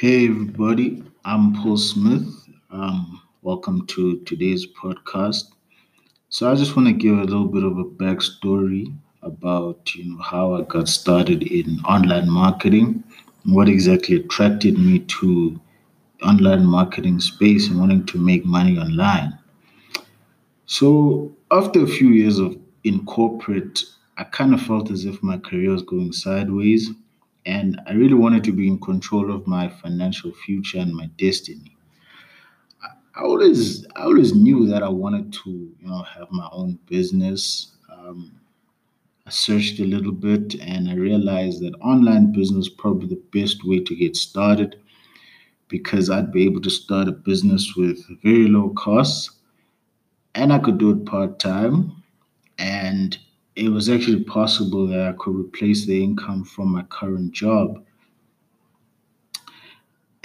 Hey everybody, I'm Paul Smith. Um, welcome to today's podcast. So I just want to give a little bit of a backstory about you know how I got started in online marketing, what exactly attracted me to online marketing space and wanting to make money online. So after a few years of in corporate, I kind of felt as if my career was going sideways, and I really wanted to be in control of my financial future and my destiny. I always, I always knew that I wanted to, you know, have my own business. Um, I searched a little bit and I realized that online business is probably the best way to get started because I'd be able to start a business with very low costs and I could do it part time and it was actually possible that I could replace the income from my current job.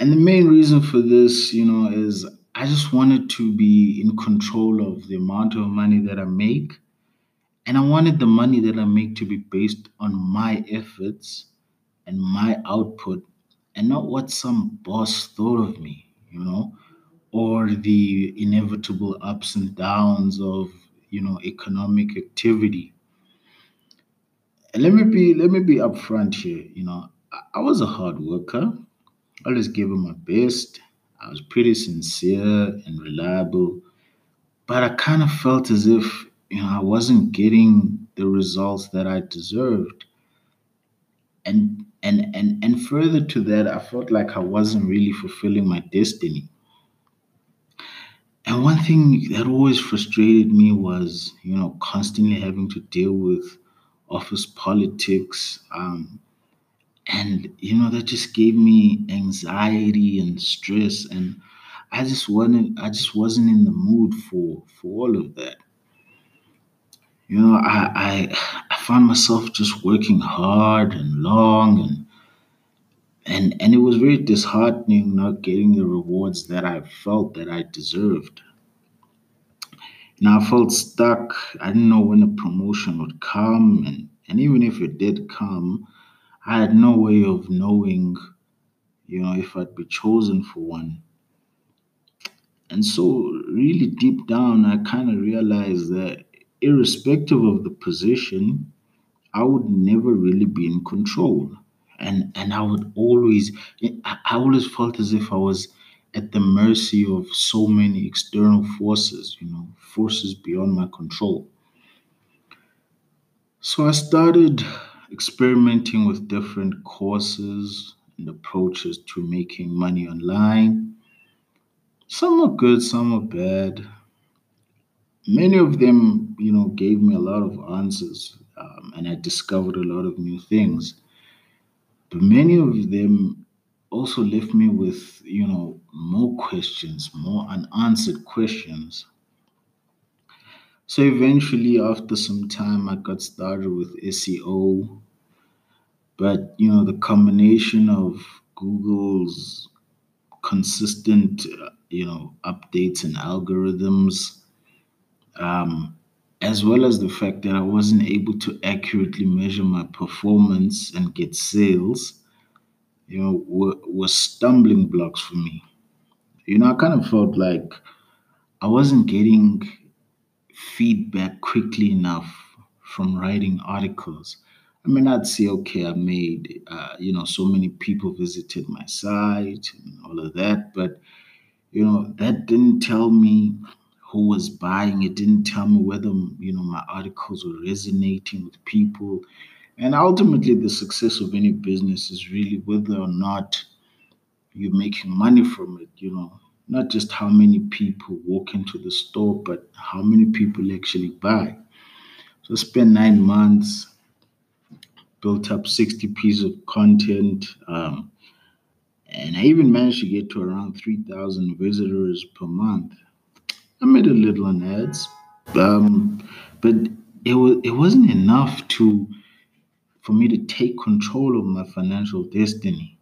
And the main reason for this, you know, is I just wanted to be in control of the amount of money that I make. And I wanted the money that I make to be based on my efforts and my output and not what some boss thought of me, you know, or the inevitable ups and downs of, you know, economic activity. And let me be let me be upfront here. You know, I, I was a hard worker. I always gave it my best. I was pretty sincere and reliable, but I kind of felt as if you know I wasn't getting the results that I deserved. And and and and further to that, I felt like I wasn't really fulfilling my destiny. And one thing that always frustrated me was, you know, constantly having to deal with office politics, um, and you know that just gave me anxiety and stress and i just wasn't i just wasn't in the mood for for all of that. You know i i, I found myself just working hard and long and and and it was very disheartening not getting the rewards that i felt that i deserved now i felt stuck i didn't know when a promotion would come and and even if it did come i had no way of knowing you know, if I'd be chosen for one. And so, really deep down, I kind of realized that irrespective of the position, I would never really be in control. And, and I would always, I always felt as if I was at the mercy of so many external forces, you know, forces beyond my control. So I started experimenting with different courses and approaches to making money online. Some are good, some are bad. Many of them, you know, gave me a lot of answers, um, and I discovered a lot of new things. But many of them also left me with, you know, more questions, more unanswered questions. So eventually, after some time, I got started with SEO, but you know, the combination of Google's consistent, you know, updates and algorithms, um, as well as the fact that I wasn't able to accurately measure my performance and get sales, you know, were, were stumbling blocks for me. You know, I kind of felt like I wasn't getting feedback quickly enough from writing articles. I mean, I'd say, okay, I made, uh, you know, so many people visited my site and all of that, but you know, that didn't tell me who was buying. It didn't tell me whether, you know, my articles were resonating with people. And ultimately, the success of any business is really whether or not you're making money from it, you know, not just how many people walk into the store, but how many people actually buy. So I spent nine months, built up 60 pieces of content. Um, and I even managed to get to around 3,000 visitors per month. I made a little on ads, um, but it was it wasn't enough to for me to take control of my financial destiny.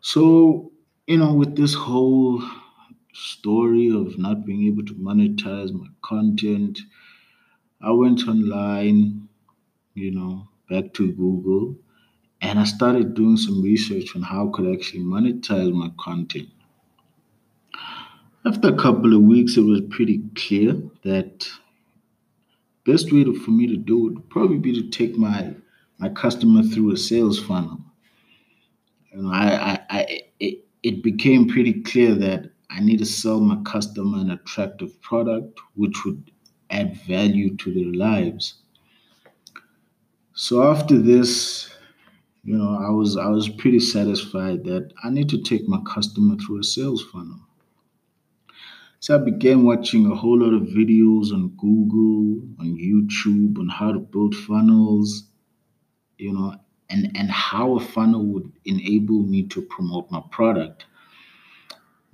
So you know, with this whole story of not being able to monetize my content, I went online, you know, back to Google, And I started doing some research on how I could actually monetize my content. After a couple of weeks, it was pretty clear that best way to, for me to do it would probably be to take my my customer through a sales funnel. You know, I, I, I it, it became pretty clear that I need to sell my customer an attractive product which would add value to their lives. So after this, you know, I was I was pretty satisfied that I need to take my customer through a sales funnel. So I began watching a whole lot of videos on Google, on YouTube, on how to build funnels, you know, and, and how a funnel would enable me to promote my product.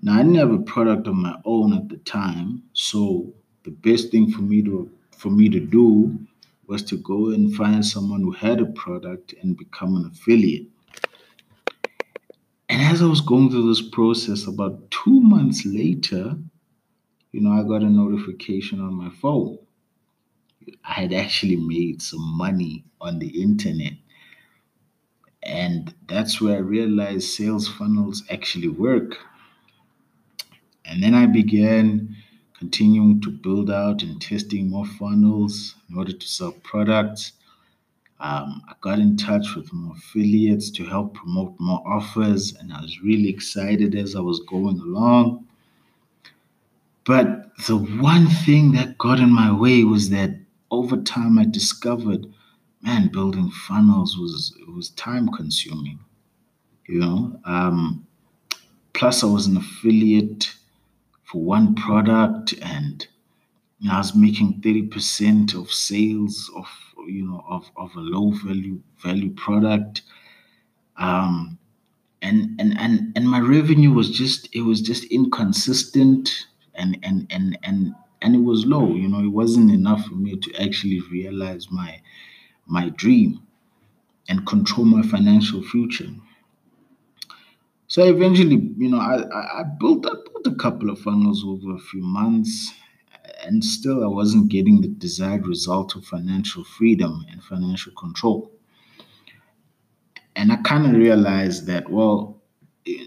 Now I didn't have a product of my own at the time, so the best thing for me to for me to do was to go and find someone who had a product and become an affiliate. And as I was going through this process, about two months later, you know, I got a notification on my phone. I had actually made some money on the internet. And that's where I realized sales funnels actually work. And then I began continuing to build out and testing more funnels in order to sell products. Um, I got in touch with more affiliates to help promote more offers, and I was really excited as I was going along. But the one thing that got in my way was that over time I discovered, man, building funnels was was time consuming. You know, um, plus I was an affiliate for one product, and I was making thirty percent of sales of you know of, of a low value value product. Um, and and and and my revenue was just it was just inconsistent and and and and and it was low you know it wasn't enough for me to actually realize my my dream and control my financial future. So eventually you know i i, I built I built a couple of funnels over a few months and still i wasn't getting the desired result of financial freedom and financial control. And I kind of realized that, well,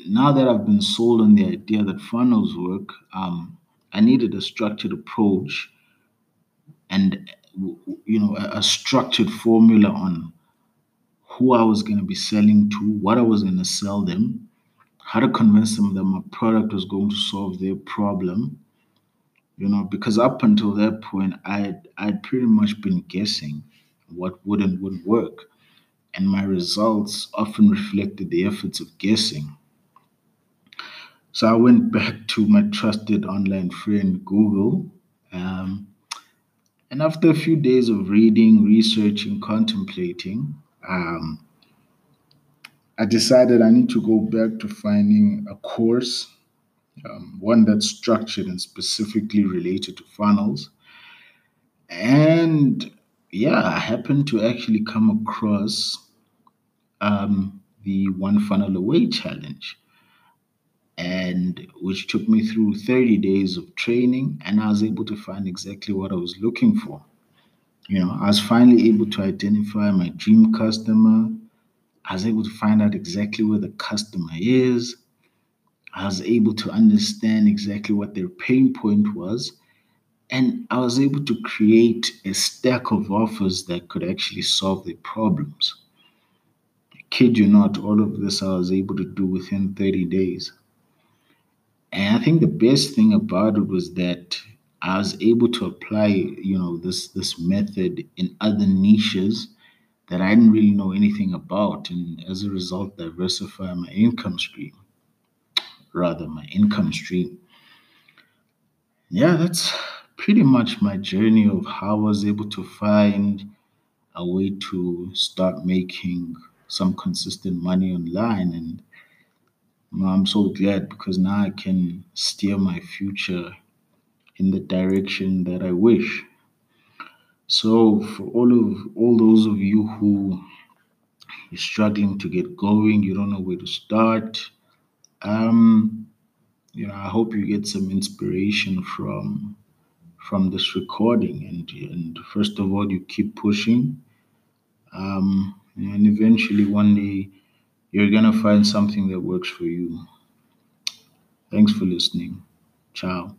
now that I've been sold on the idea that funnels work, um, I needed a structured approach and, you know, a, a structured formula on who I was going to be selling to, what I was going to sell them, how to convince them that my product was going to solve their problem. You know, because up until that point, I I'd pretty much been guessing what would and wouldn't work and my results often reflected the efforts of guessing. So I went back to my trusted online friend Google. Um, and after a few days of reading, researching, contemplating, um, I decided I need to go back to finding a course, um, one that's structured and specifically related to funnels. And yeah, I happened to actually come across um, the One Funnel Away challenge, and which took me through 30 days of training, and I was able to find exactly what I was looking for. You know, I was finally able to identify my dream customer. I was able to find out exactly where the customer is. I was able to understand exactly what their pain point was. And I was able to create a stack of offers that could actually solve their problems. Kid you not, all of this I was able to do within 30 days. And I think the best thing about it was that I was able to apply, you know, this this method in other niches that I didn't really know anything about, and as a result, diversify my income stream, rather my income stream. Yeah, that's pretty much my journey of how I was able to find a way to start making some consistent money online and I'm so glad because now I can steer my future in the direction that I wish. So for all of all those of you who are struggling to get going, you don't know where to start, um, you know, I hope you get some inspiration from from this recording and and first of all you keep pushing. Um, And eventually, one day, you're going to find something that works for you. Thanks for listening. Ciao.